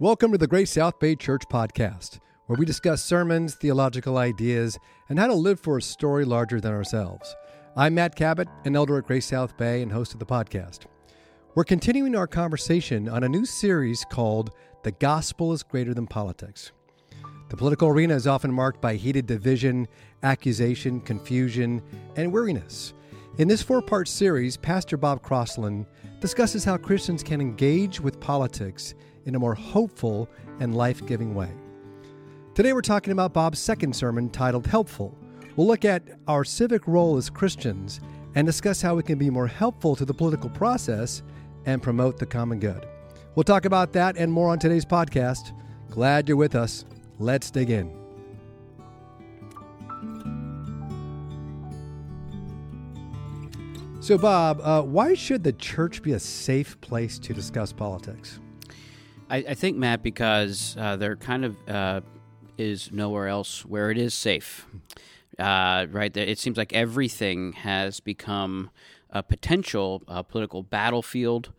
Welcome to the Grace South Bay Church Podcast, where we discuss sermons, theological ideas, and how to live for a story larger than ourselves. I'm Matt Cabot, an elder at Grace South Bay and host of the podcast. We're continuing our conversation on a new series called The Gospel is Greater Than Politics. The political arena is often marked by heated division, accusation, confusion, and weariness. In this four part series, Pastor Bob Crossland discusses how Christians can engage with politics in a more hopeful and life giving way. Today, we're talking about Bob's second sermon titled Helpful. We'll look at our civic role as Christians and discuss how we can be more helpful to the political process and promote the common good. We'll talk about that and more on today's podcast. Glad you're with us. Let's dig in. So, Bob, uh, why should the church be a safe place to discuss politics? I, I think, Matt, because uh, there kind of uh, is nowhere else where it is safe. Uh, right? It seems like everything has become a potential uh, political battlefield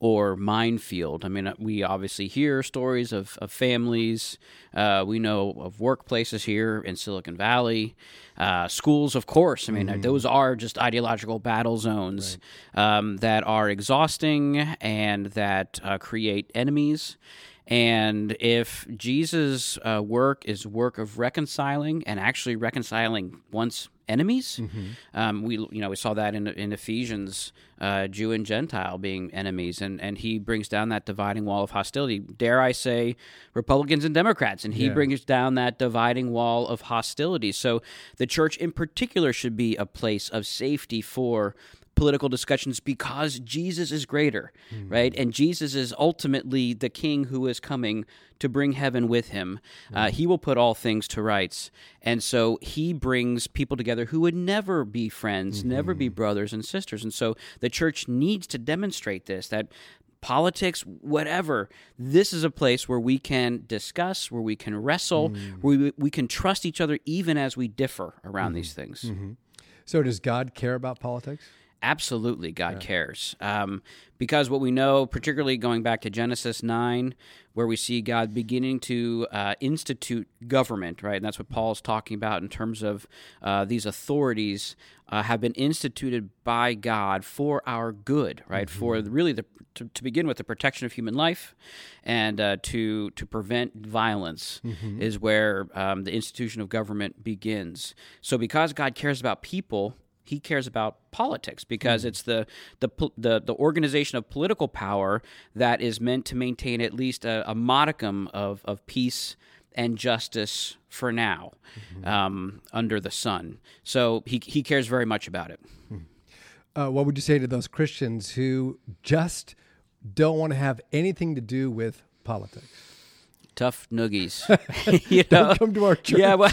or minefield. I mean, uh, we obviously hear stories of, of families. Uh, we know of workplaces here in Silicon Valley, uh, schools, of course. I mean, mm-hmm. those are just ideological battle zones right. um, that are exhausting and that uh, create enemies. And if Jesus' uh, work is work of reconciling and actually reconciling once enemies. Mm-hmm. Um, we you know we saw that in in Ephesians, uh, Jew and Gentile being enemies, and and he brings down that dividing wall of hostility. Dare I say, Republicans and Democrats, and he yeah. brings down that dividing wall of hostility. So the church in particular should be a place of safety for political discussions because Jesus is greater, mm-hmm. right? And Jesus is ultimately the king who is coming to bring heaven with him. Uh, mm-hmm. Uh, he will put all things to rights. And so he brings people together who would never be friends, mm-hmm. never be brothers and sisters. And so the church needs to demonstrate this that politics, whatever. This is a place where we can discuss, where we can wrestle, mm. where we, we can trust each other even as we differ around mm. these things. Mm-hmm. So, does God care about politics? Absolutely, God yeah. cares. Um, because what we know, particularly going back to Genesis 9, where we see God beginning to uh, institute government, right? And that's what Paul's talking about in terms of uh, these authorities uh, have been instituted by God for our good, right? Mm-hmm. For really the, to, to, begin with the protection of human life and uh, to to prevent violence mm-hmm. is where um, the institution of government begins. So because God cares about people he cares about politics because mm. it's the, the the the organization of political power that is meant to maintain at least a, a modicum of of peace and justice for now mm-hmm. um, under the sun. So he he cares very much about it. Mm. Uh, what would you say to those Christians who just don't want to have anything to do with politics? Tough noogies. you know, Don't come to our church. Yeah, well,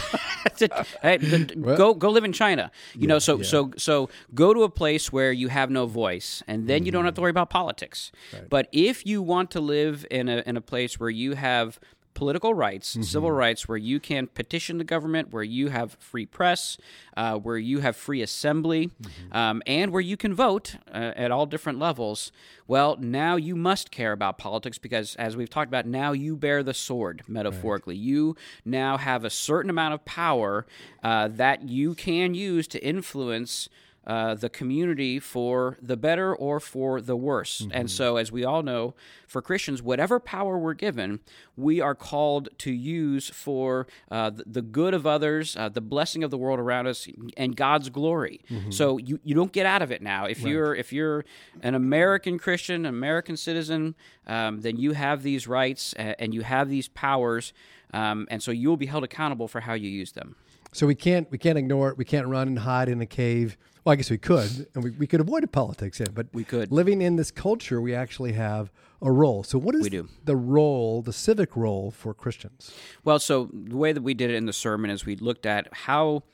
hey, go go live in China. You yeah, know, so yeah. so so go to a place where you have no voice, and then mm-hmm. you don't have to mm-hmm. worry about politics. Right. But if you want to live in a in a place where you have political rights, mm-hmm. civil rights, where you can petition the government, where you have free press, uh, where you have free assembly, mm-hmm. um, and where you can vote uh, at all different levels. Well, now you must care about politics because, as we've talked about, now you bear the sword, metaphorically. Right. You now have a certain amount of power uh, that you can use to influence uh, the community for the better or for the worse. Mm-hmm. And so, as we all know, for Christians, whatever power we're given, we are called to use for uh, the, good of others, uh, the blessing of the world around us, and God's glory. Mm-hmm. So you, you don't get out of it now. If right. you're if you're an American Christian, an American citizen, um, then you have these rights and you have these powers, um, and so you will be held accountable for how you use them. So we can't we can't ignore it. We can't run and hide in a cave. Well, I guess we could, and we, we could avoid politics in, but we could. Living in this culture, we actually have a role. So, what is we do. the role, the civic role for Christians? Well, so the way that we did it in the sermon is we looked at how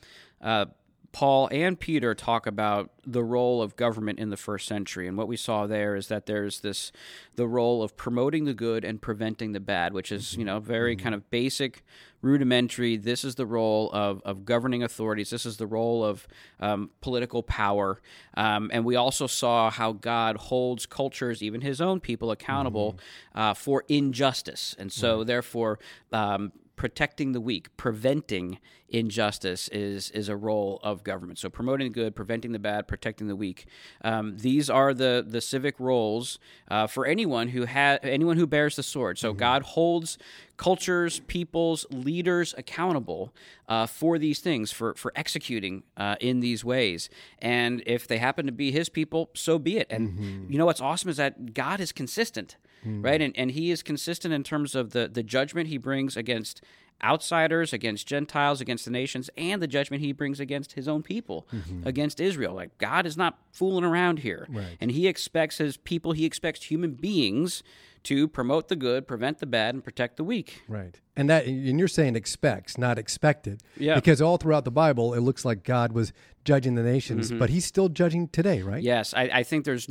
uh, Paul and Peter talk about the role of government in the first century, and what we saw there is that there's this the role of promoting the good and preventing the bad, which is you know very kind of basic, rudimentary. This is the role of of governing authorities. This is the role of um, political power, um, and we also saw how God holds cultures, even His own people, accountable uh, for injustice, and so therefore. Um, protecting the weak, preventing injustice is is a role of government. So promoting the good, preventing the bad, protecting the weak. Um, these are the the civic roles uh, for anyone who has anyone who bears the sword. So God holds cultures, peoples, leaders accountable uh, for these things, for for executing uh, in these ways. And if they happen to be His people, so be it. And you know what's awesome is that God is consistent Hmm. right? And and he is consistent in terms of the the judgment he brings against outsiders, against Gentiles, against the nations, and the judgment he brings against his own people, mm-hmm. against Israel. Like God is not fooling around here, Right. and he expects his people, he expects human beings to promote the good, prevent the bad, and protect the weak. Right. And that and you're saying expects, not expected. Yeah. Because all throughout the Bible it looks like God was judging the nations, Mm-hmm. but he's still judging today, right? Yes, I, I think there's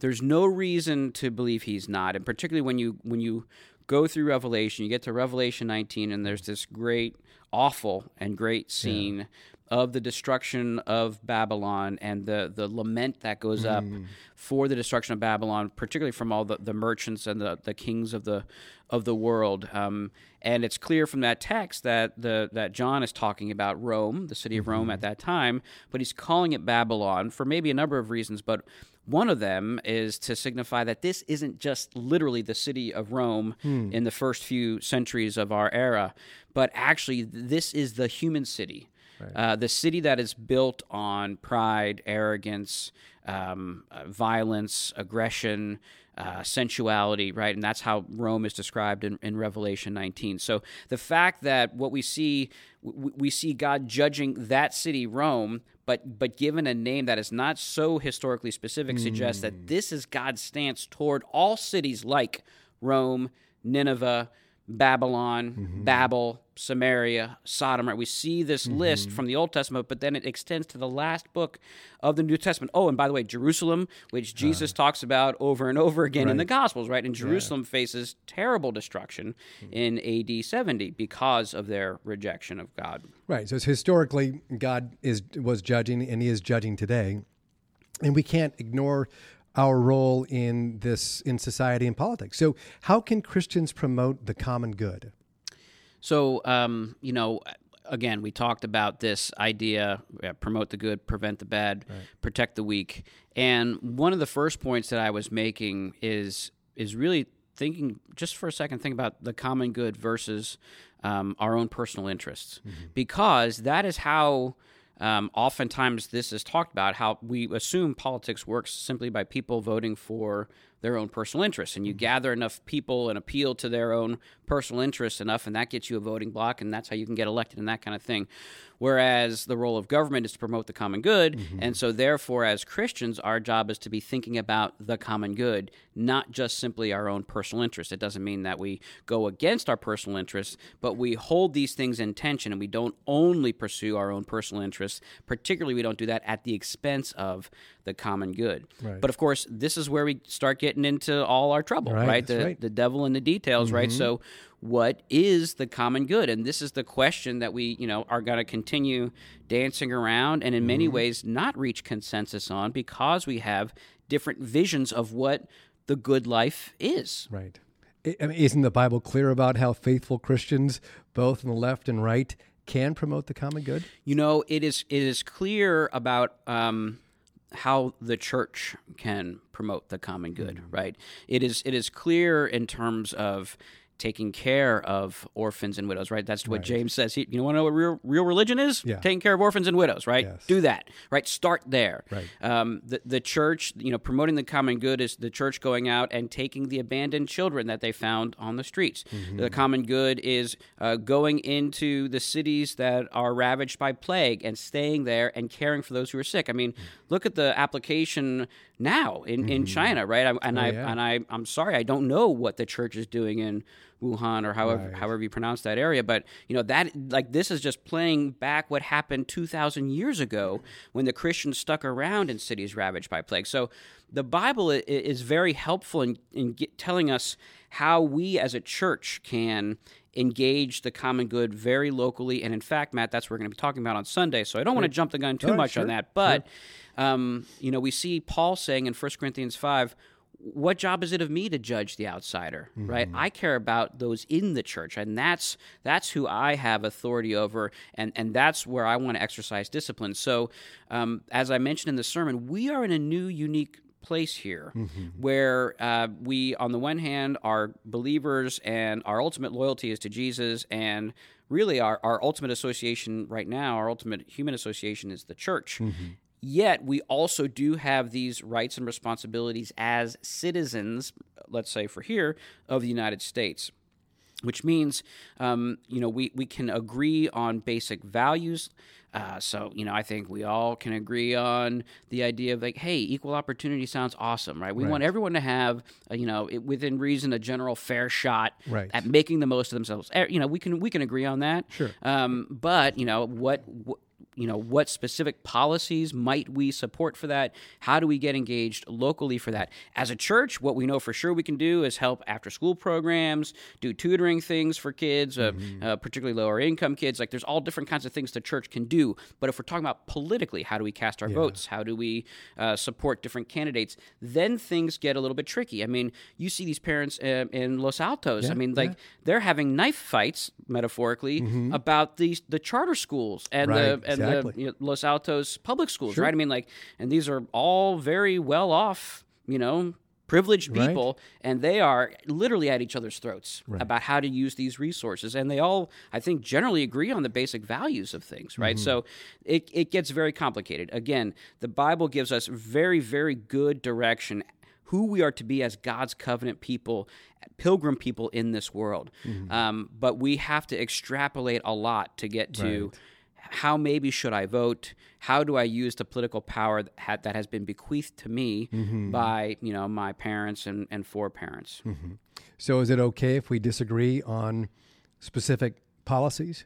there's no reason to believe he's not, and particularly when you when you go through Revelation, you get to Revelation 19, and there's this great, awful, and great scene of the destruction of Babylon and the the lament that goes up mm. for the destruction of Babylon, particularly from all the, the merchants and the, the kings of the of the world. Um, and it's clear from that text that the that John is talking about Rome, the city of Rome at mm-hmm. that time, but he's calling it Babylon for maybe a number of reasons, but one of them is to signify that this isn't just literally the city of Rome hmm. in the first few centuries of our era, but actually this is the human city. Uh, the city that is built on pride, arrogance, um, uh, violence, aggression, uh, sensuality, right? And that's how Rome is described in, in Revelation 19. So the fact that what we see, we, we see God judging that city, Rome, but but given a name that is not so historically specific, suggests that this is God's stance toward all cities like Rome, Nineveh, Babylon, Babel, Samaria, Sodom. Right? We see this mm-hmm. list from the Old Testament, but then it extends to the last book of the New Testament. Oh, and by the way, Jerusalem, which uh-huh. Jesus talks about over and over again in the Gospels, right? And Jerusalem faces terrible destruction hmm. in AD 70 because of their rejection of God. Right. So it's historically God is was judging and he is judging today. And we can't ignore our role in this in society and politics. So how can Christians promote the common good? So, um, you know, again, we talked about this idea uh, promote the good, prevent the bad, protect the weak. And one of the first points that I was making is is really thinking just for a second think about the common good versus um, our own personal interests. Because that is how um, oftentimes this is talked about how we assume politics works simply by people voting for their own personal interests and you mm-hmm. gather enough people and appeal to their own personal interests enough and that gets you a voting block and that's how you can get elected and that kind of thing. Whereas the role of government is to promote the common good mm-hmm. and so therefore as christians our job is to be thinking about the common good not just simply our own personal interests. It doesn't mean that we go against our personal interests but we hold these things in tension and we don't only pursue our own personal interests. Particularly we don't do that at the expense of the common good. Right. but of course this is where we start getting into all our trouble Right, right, the, right. the devil in the details right so what is the common good and this is the question that we you know are going to continue dancing around and in many ways not reach consensus on because we have different visions of what the good life is Right. I mean, isn't the Bible clear about how faithful Christians, both on the left and right, can promote the common good? You know, it is it is clear about um, how the church can promote the common good, mm. right? It is it is clear in terms of taking care of orphans and widows, right? That's what James says. He, you want to know what real real religion is? Yeah. Taking care of orphans and widows, right? Yes. Do that, right? Start there. Right. Um, the the church, you know, promoting the common good is the church going out and taking the abandoned children that they found on the streets. The common good is uh, going into the cities that are ravaged by plague and staying there and caring for those who are sick. I mean, look at the application now in, in China, right? I, and I yeah. and I I'm sorry, I don't know what the church is doing in Wuhan or however Right. however you pronounce that area. But you know that like this is just playing back what happened two thousand years ago when the Christians stuck around in cities ravaged by plague. So the Bible is very helpful in, in get, telling us how we as a church can engage the common good very locally. And in fact, Matt, that's what we're going to be talking about on Sunday. So I don't want to jump the gun too right, much sure, on that. But, um, you know, we see Paul saying in 1 Corinthians 5, what job is it of me to judge the outsider right? I care about those in the church and that's that's who i have authority over and and that's where i want to exercise discipline. So um, as i mentioned in the sermon we are in a new unique place here where uh, we on the one hand are believers and our ultimate loyalty is to jesus and really our, our ultimate association right now our ultimate human association is the church Yet we also do have these rights and responsibilities as citizens, let's say for here, of the United States. Which means, um, you know, we, we can agree on basic values. Uh, so, you know, I think we all can agree on the idea of like, hey, equal opportunity sounds awesome, right? We want everyone to have, uh, you know, it, within reason, a general fair shot Right. at making the most of themselves. You know, we can we can agree on that. Sure. Um, but you know what, what you know what specific policies might we support for that? How do we get engaged locally for that? As a church, what we know for sure we can do is help after school programs, do tutoring things for kids, uh, uh, particularly lower income kids. Like there's all different kinds of things the church can do. But if we're talking about politically, how do we cast our votes? How do we uh, support different candidates? Then things get a little bit tricky. I mean, you see these parents uh, in Los Altos. I mean, like they're having knife fights, metaphorically, about these the charter schools and Right, the and exactly. the you know, Los Altos public schools, right? I mean, like, and these are all very well off, you know. Privileged Right. people, and they are literally at each other's throats about how to use these resources. And they all, I think, generally agree on the basic values of things, right? So it, it gets very complicated. Again, the Bible gives us very, very good direction who we are to be as God's covenant people, pilgrim people in this world. Um, but we have to extrapolate a lot to get to how maybe should I vote? How do I use the political power that, ha- that has been bequeathed to me mm-hmm. by you know my parents and, and foreparents? Mm-hmm. So is it okay if we disagree on specific policies?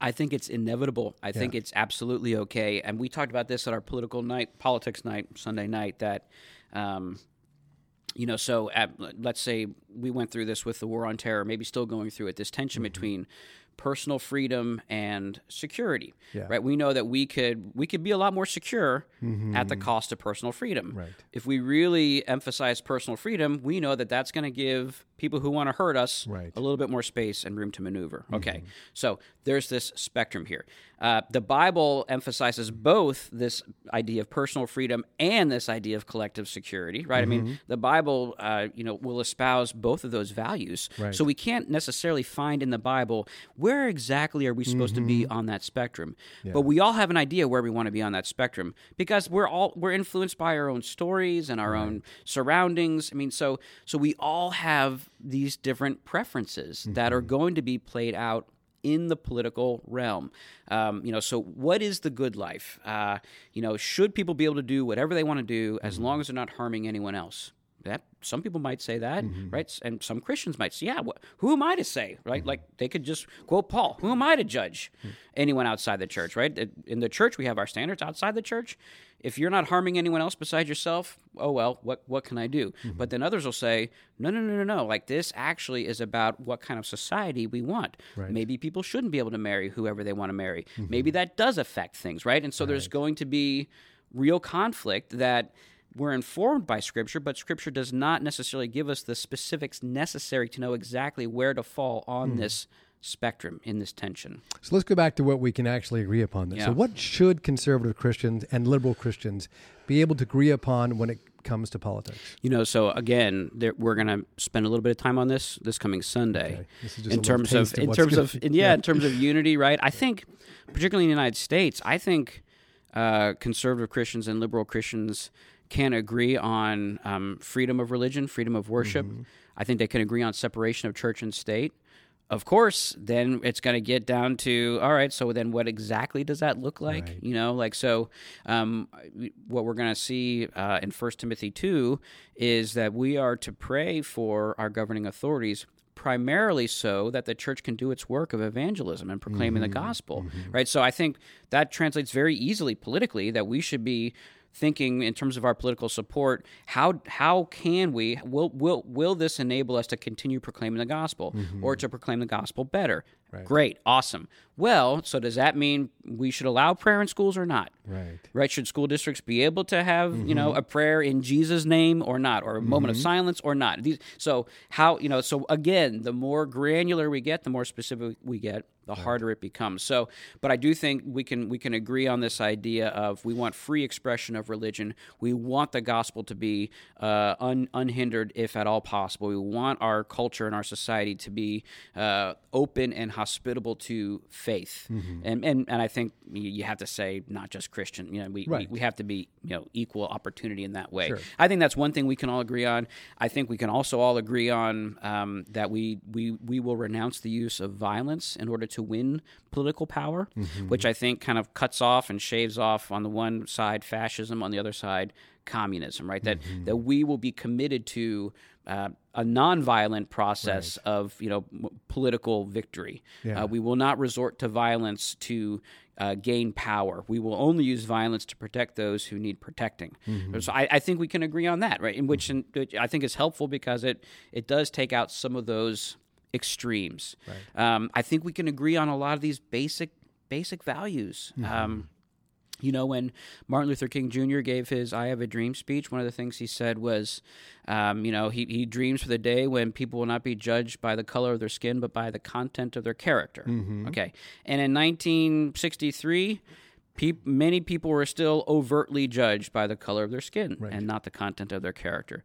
I think it's inevitable. I think it's absolutely okay. And we talked about this at our political night, politics night, Sunday night. That, um, you know, so at, let's say we went through this with the war on terror, maybe still going through it. This tension mm-hmm. between personal freedom and security, Yeah. right? We know that we could we could be a lot more secure mm-hmm, at the mm-hmm. cost of personal freedom. Right. If we really emphasize personal freedom, we know that that's going to give people who want to hurt us Right. a little bit more space and room to maneuver. Mm-hmm. Okay, so there's this spectrum here. Uh, the Bible emphasizes both this idea of personal freedom and this idea of collective security, right? I mean, the Bible, uh, you know, will espouse both of those values. Right. So we can't necessarily find in the Bible where exactly are we supposed to be on that spectrum, but we all have an idea where we want to be on that spectrum because we're all we're influenced by our own stories and our own surroundings. I mean, so so we all have these different preferences that are going to be played out in the political realm. Um, you know, so what is the good life? Uh, you know, should people be able to do whatever they want to do as long as they're not harming anyone else? That some people might say that, mm-hmm. right? And some Christians might say, "Yeah, wh- who am I to say?" Right? Mm-hmm. Like they could just quote Paul, "Who am I to judge mm. anyone outside the church?" Right? In the church, we have our standards. Outside the church, if you're not harming anyone else besides yourself, oh well, what what can I do? Mm-hmm. But then others will say, "No, no, no, no, no. Like this actually is about what kind of society we want. Maybe people shouldn't be able to marry whoever they want to marry. Maybe that does affect things, right? And so there's going to be real conflict that we're informed by Scripture, but Scripture does not necessarily give us the specifics necessary to know exactly where to fall on this spectrum in this tension. So let's go back to what we can actually agree upon. Then. So, what should conservative Christians and liberal Christians be able to agree upon when it comes to politics? You know, so again, there, we're going to spend a little bit of time on this this coming Sunday. Okay. This is just in a terms of in terms of in- yeah, in terms of unity, right? I think, particularly in the United States, I think uh, conservative Christians and liberal Christians can agree on um, freedom of religion, freedom of worship. Mm-hmm. I think they can agree on separation of church and state. Of course, then it's going to get down to all right. So then, what exactly does that look like? Right. You know, like so. Um, what we're going to see uh, in First Timothy two is that we are to pray for our governing authorities primarily so that the church can do its work of evangelism and proclaiming Mm-hmm. the gospel, right? So I think that translates very easily politically that we should be thinking in terms of our political support how how can we will will will this enable us to continue proclaiming the gospel or mm-hmm. to proclaim the gospel better? Great. Awesome. Well so does that mean we should allow prayer in schools or not? Right. right. Should school districts be able to have you know mm-hmm. a prayer in jesus name or not or a moment of mm-hmm. silence or not? These, so how you know so again the more granular we get the more specific we get the harder it becomes. So but i do think we can we can agree on this idea of we want free expression of religion. We want the gospel to be uh, un, unhindered if at all possible. We want our culture and our society to be uh, open and hospitable to faith. And, and and i think you you have to say not just christian you know we, Right. we, we have to be you know equal opportunity in that way. Sure. i think that's one thing we can all agree on. I think we can also all agree on um, that we, we we will renounce the use of violence in order to win political power Mm-hmm. which i think kind of cuts off and shaves off on the one side fascism on the other side communism right that Mm-hmm. that we will be committed to uh, a nonviolent process of you know m- political victory. Yeah. Uh, we will not resort to violence to uh, gain power. We will only use violence to protect those who need protecting. Mm-hmm. So I, I think we can agree on that, right? In which, in, which I think is helpful because it it does take out some of those extremes. Um, I think we can agree on a lot of these basic basic values. Um, you know, when Martin Luther King Jr. gave his "I Have a Dream" speech, one of the things he said was, um, you know, he, he dreams for the day when people will not be judged by the color of their skin, but by the content of their character. Okay, and in 1963. Peop many people were still overtly judged by the color of their skin and not the content of their character.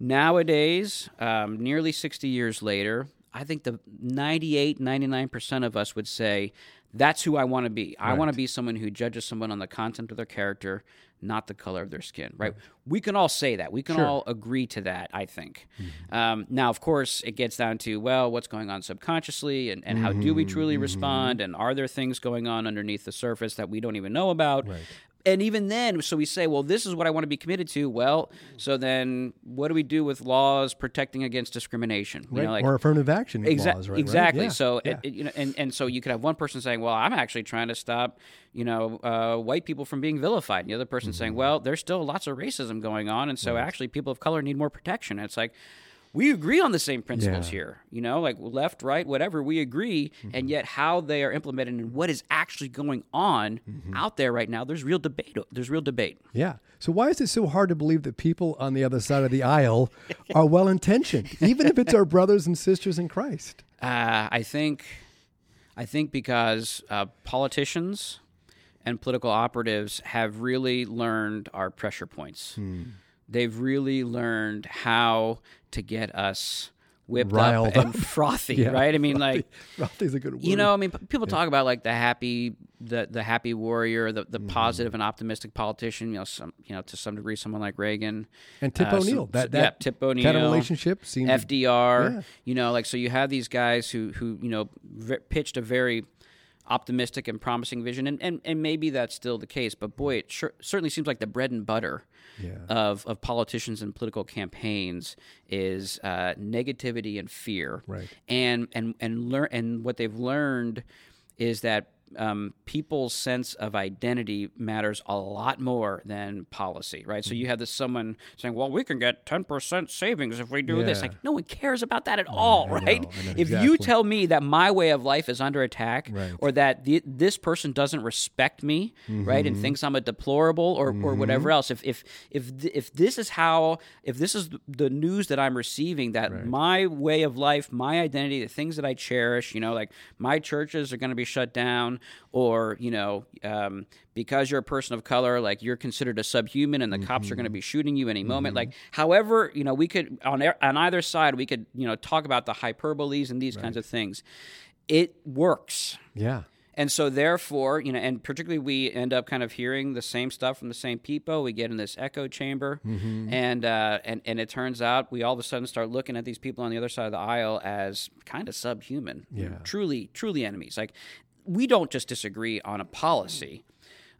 Nowadays, um, nearly 60 years later, I think the 98, 99% of us would say, that's who I want to be. I want to be someone who judges someone on the content of their character, not the color of their skin, right? We can all say that. We can all agree to that, I think. Mm-hmm. Um, now, of course, it gets down to, well, what's going on subconsciously and, and how do we mm-hmm. truly mm-hmm. respond? And are there things going on underneath the surface that we don't even know about? And even then, so we say, well, this is what I want to be committed to. Well, so then what do we do with laws protecting against discrimination? You Right. know, like or affirmative action Exa- laws, right? exactly. Right? Yeah. So, yeah. it, you know, and, and so you could have one person saying, "Well, I'm actually trying to stop, you know, uh, white people from being vilified." And the other person saying, Mm-hmm. "Well, there's still lots of racism going on, and so actually people of color need more protection." And it's like. We agree on the same principles Yeah. here, you know, like left, right, whatever. We agree, Mm-hmm. and yet how they are implemented and what is actually going on Mm-hmm. out there right now. There's real debate. There's real debate. Yeah. So why is it so hard to believe that people on the other side of the aisle are well intentioned, even if it's our brothers and sisters in Christ? Uh, I think, I think because uh, politicians and political operatives have really learned our pressure points. Hmm. They've really learned how to get us whipped Riled up and up. frothy, Yeah, right? I mean, like Rothy's a good word. you know, I mean, people talk about like the happy, the the happy warrior, the, the Mm-hmm. positive and optimistic politician. You know, some you know to some degree, someone like Reagan and Tip uh, some- O'Neill. That, yeah, that Tip kind of O'Neill, relationship seemed FDR. Yeah. You know, like so you have these guys who who you know v- pitched a very optimistic and promising vision, and, and and maybe that's still the case. But boy, it sure, certainly seems like the bread and butter Yeah. of of politicians and political campaigns is uh, negativity and fear. Right. And and and learn and what they've learned is that um, people's sense of identity matters a lot more than policy, right? Mm-hmm. So you have this someone saying, "Well, we can get ten percent savings if we do this." Like, no one cares about that at all, I right? I know, if you tell me that my way of life is under attack, Right. or that the, this person doesn't respect me, right, Mm-hmm. and thinks I'm a deplorable, or, or whatever else, if if if if this is how, if this is the news that I'm receiving, that my way of life, my identity, the things that I cherish, you know, like my churches are going to be shut down, or you know, um, because you're a person of color, like you're considered a subhuman, and the cops are going to be shooting you any moment. Like, however, you know, we could on on either side, we could you know talk about the hyperboles and these kinds of things. It works. Yeah. And so, therefore, you know, and particularly we end up kind of hearing the same stuff from the same people. We get in this echo chamber, and uh, and and it turns out we all of a sudden start looking at these people on the other side of the aisle as kind of subhuman, Yeah. truly, truly enemies. Like we don't just disagree on a policy.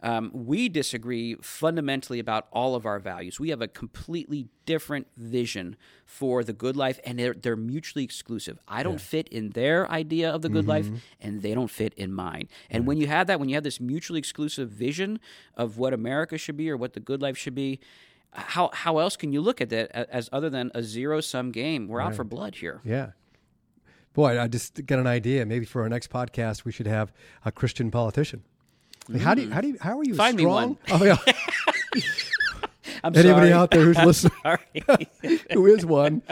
Um, we disagree fundamentally about all of our values. We have a completely different vision for the good life, and they're, they're mutually exclusive. I don't fit in their idea of the good life, and they don't fit in mine. And when you have that, when you have this mutually exclusive vision of what America should be or what the good life should be, how how else can you look at that as other than a zero sum game? We're out for blood here. Yeah. Boy, I just got an idea. Maybe for our next podcast, we should have a Christian politician. I mean, How do you, how do you, how are you Find me strong? one. Oh yeah. I'm Anybody sorry. out there who's listening who is one?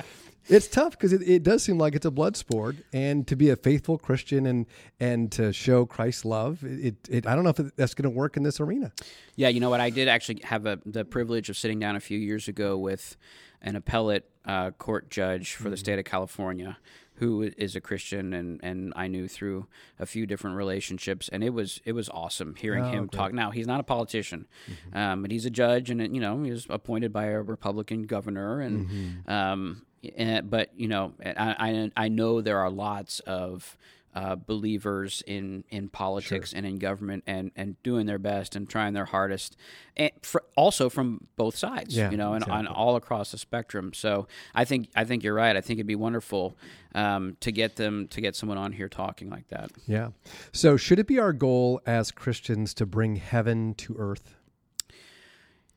It's tough because it, it does seem like it's a blood sport, and to be a faithful Christian and and to show Christ's love, it, it I don't know if that's going to work in this arena. Yeah, you know what? I did actually have a, the privilege of sitting down a few years ago with an appellate uh, court judge for the state of California who is a Christian and, and I knew through a few different relationships and it was it was awesome hearing him talk. Now he's not a politician, um, but he's a judge and you know he was appointed by a Republican governor and um, and, but you know I, I I know there are lots of uh, believers in in politics and in government and and doing their best and trying their hardest and fr- also from both sides Yeah, you know and on all across the spectrum. So i think i think you're right. I think it'd be wonderful um, to get them to get someone on here talking like that. Yeah. So should it be our goal as Christians to bring heaven to earth?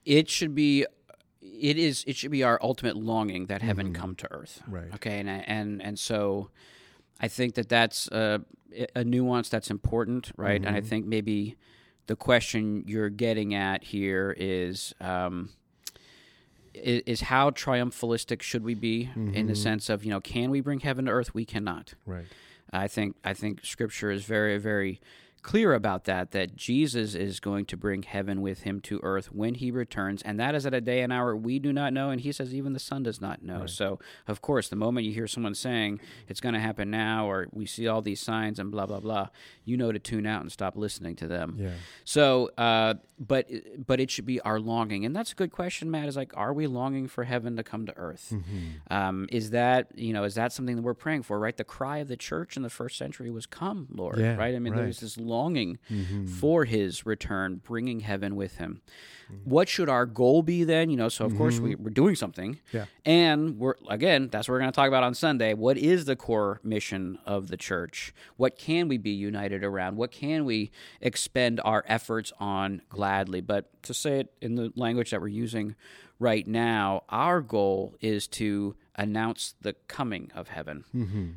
it should be it is it should be our ultimate longing that heaven mm-hmm. come to earth. Right. okay and and and so i think that that's a, a nuance that's important right? And i mm-hmm. think maybe the question you're getting at here is um i- is how triumphalistic should we be in the mm-hmm. sense of you know can we bring heaven to earth? We cannot. Right. I think I think Scripture is very very clear about that. That Jesus is going to bring heaven with him to earth when he returns, and that is at a day and hour we do not know, and he says even the Son does not know. So of course, the moment you hear someone saying it's going to happen now, or we see all these signs and blah blah blah, you know to tune out and stop listening to them. Yeah. So, uh, but but it should be our longing, and that's a good question, Matt. Is like, are we longing for heaven to come to earth? Mm-hmm. Um, is that you know is that something that we're praying for? Right, the cry of the church in the first century was, "Come, Lord." Yeah, right. I mean, there right. was this longing Mm-hmm. for His return, bringing heaven with Him. What should our goal be then? You know, so of course we, we're doing something, Mm-hmm. Yeah. and we're again that's what we're going to talk about on Sunday. What is the core mission of the church? What can we be united around? What can we expend our efforts on gladly? But to say it in the language that we're using right now, our goal is to announce the coming of heaven.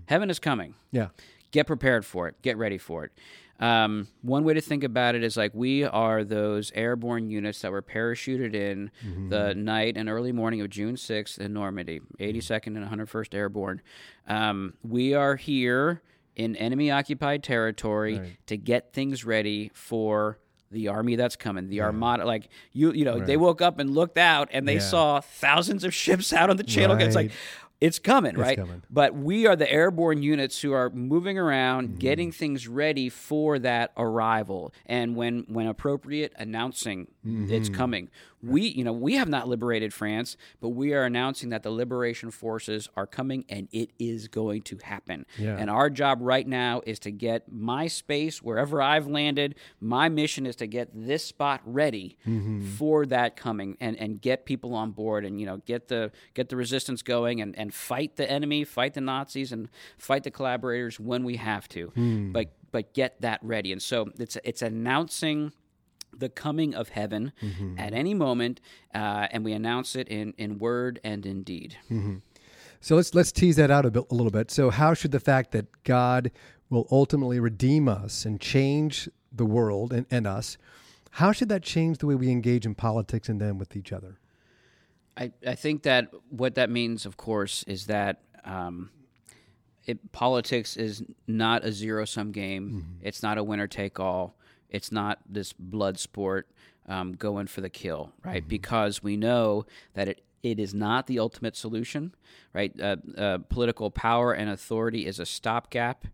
Heaven is coming Yeah. get prepared for it get ready for it um, one way to think about it is like we are those airborne units that were parachuted in the night and early morning of june 6th in normandy 82nd and 101st airborne. Um, we are here in enemy occupied territory to get things ready for the army that's coming the armada like you you know they woke up and looked out and they Yeah. saw thousands of ships out on the channel it's like Right. It's coming, right? coming. But we are the airborne units who are moving around, Mm-hmm. getting things ready for that arrival, and when when appropriate, announcing it's Mm-hmm. coming. We, you know, we have not liberated France, but we are announcing that the liberation forces are coming, and it is going to happen. Yeah. And our job right now is to get my space wherever I've landed. My mission is to get this spot ready mm-hmm. for that coming, and and get people on board, and you know, get the get the resistance going, and and fight the enemy, fight the Nazis, and fight the collaborators when we have to. Hmm. But but get that ready, and so it's it's announcing the coming of heaven at any moment, uh, and we announce it in, in word and in deed. So let's let's tease that out a, bit, a little bit. So how should the fact that God will ultimately redeem us and change the world and, and us, how should that change the way we engage in politics and then with each other? I, I think that what that means, of course, is that um, it, politics is not a zero sum game. It's not a winner take all. It's not this blood sport um, going for the kill, right? Because we know that it, it is not the ultimate solution, right? Uh, uh, political power and authority is a stopgap.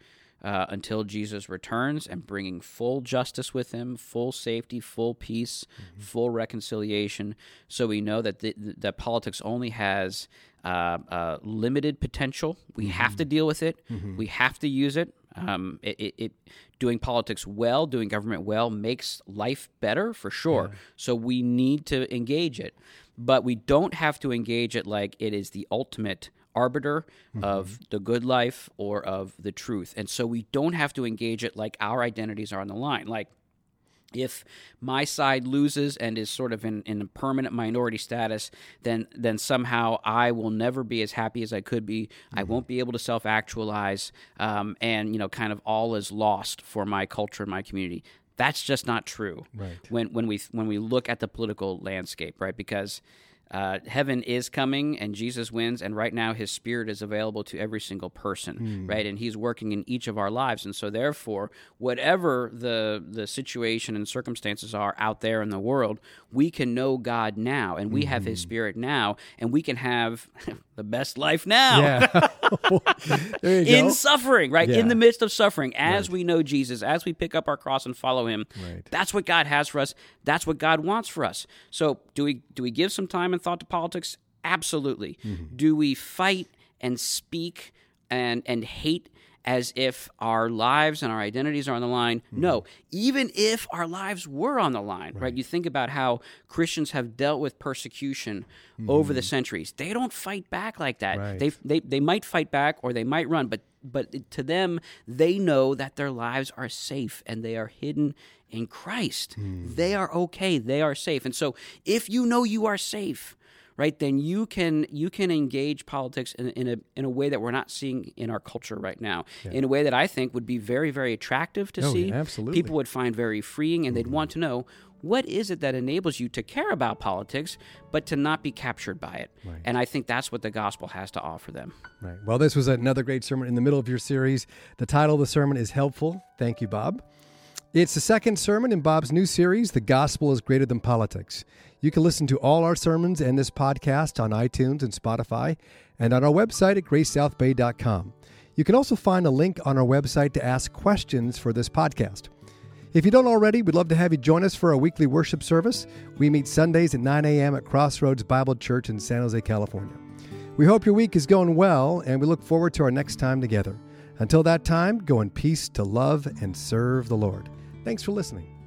Uh, until Jesus returns and bringing full justice with him, full safety, full peace, full reconciliation. So we know that the, that politics only has uh, uh, limited potential. We have to deal with it. We have to use it. Um, it, it, it, doing politics well, doing government well, makes life better for sure. Yeah. So we need to engage it, but we don't have to engage it like it is the ultimate arbiter mm-hmm. of the good life or of the truth. And so we don't have to engage it like our identities are on the line. Like if my side loses and is sort of in, in a permanent minority status, then then somehow I will never be as happy as I could be. Mm-hmm. I won't be able to self actualize, um, and you know, kind of all is lost for my culture and my community. That's just not true. Right. When when we when we look at the political landscape, right? Because uh, heaven is coming and Jesus wins, and right now his spirit is available to every single person, mm. right? And he's working in each of our lives. And so, therefore, whatever the, the situation and circumstances are out there in the world, we can know God now, and we mm. have his hmm. spirit now, and we can have the best life now. Yeah. in go. suffering, right? Yeah. In the midst of suffering, as right. we know Jesus, as we pick up our cross and follow him, right. that's what God has for us. That's what God wants for us. So, do we do we give some time and thought to politics? Absolutely. Mm-hmm. Do we fight and speak and and hate as if our lives and our identities are on the line. Mm-hmm. No, even if our lives were on the line, right. right? You think about how Christians have dealt with persecution mm-hmm. over the centuries. They don't fight back like that. Right. They, they they might fight back or they might run, but but to them, they know that their lives are safe and they are hidden in Christ. Mm. They are okay. They are safe. And so, if you know you are safe, right, then you can you can engage politics in, in a in a way that we're not seeing in our culture right now. Yeah. In a way that I think would be very very attractive to oh, see. Yeah, absolutely. People would find very freeing, and mm-hmm. they'd want to know what is it that enables you to care about politics but to not be captured by it right. and i think that's what the gospel has to offer them right well this was another great sermon in the middle of your series the title of the sermon is helpful thank you bob it's the second sermon in Bob's new series, The Gospel is Greater Than Politics. You can listen to all our sermons and this podcast on iTunes and Spotify and on our website at gracesouthbay.com. You can also find a link on our website to ask questions for this podcast. If you don't already, we'd love to have you join us for our weekly worship service. We meet Sundays at 9 a.m. at Crossroads Bible Church in San Jose, California. We hope your week is going well, and we look forward to our next time together. Until that time, go in peace to love and serve the Lord. Thanks for listening.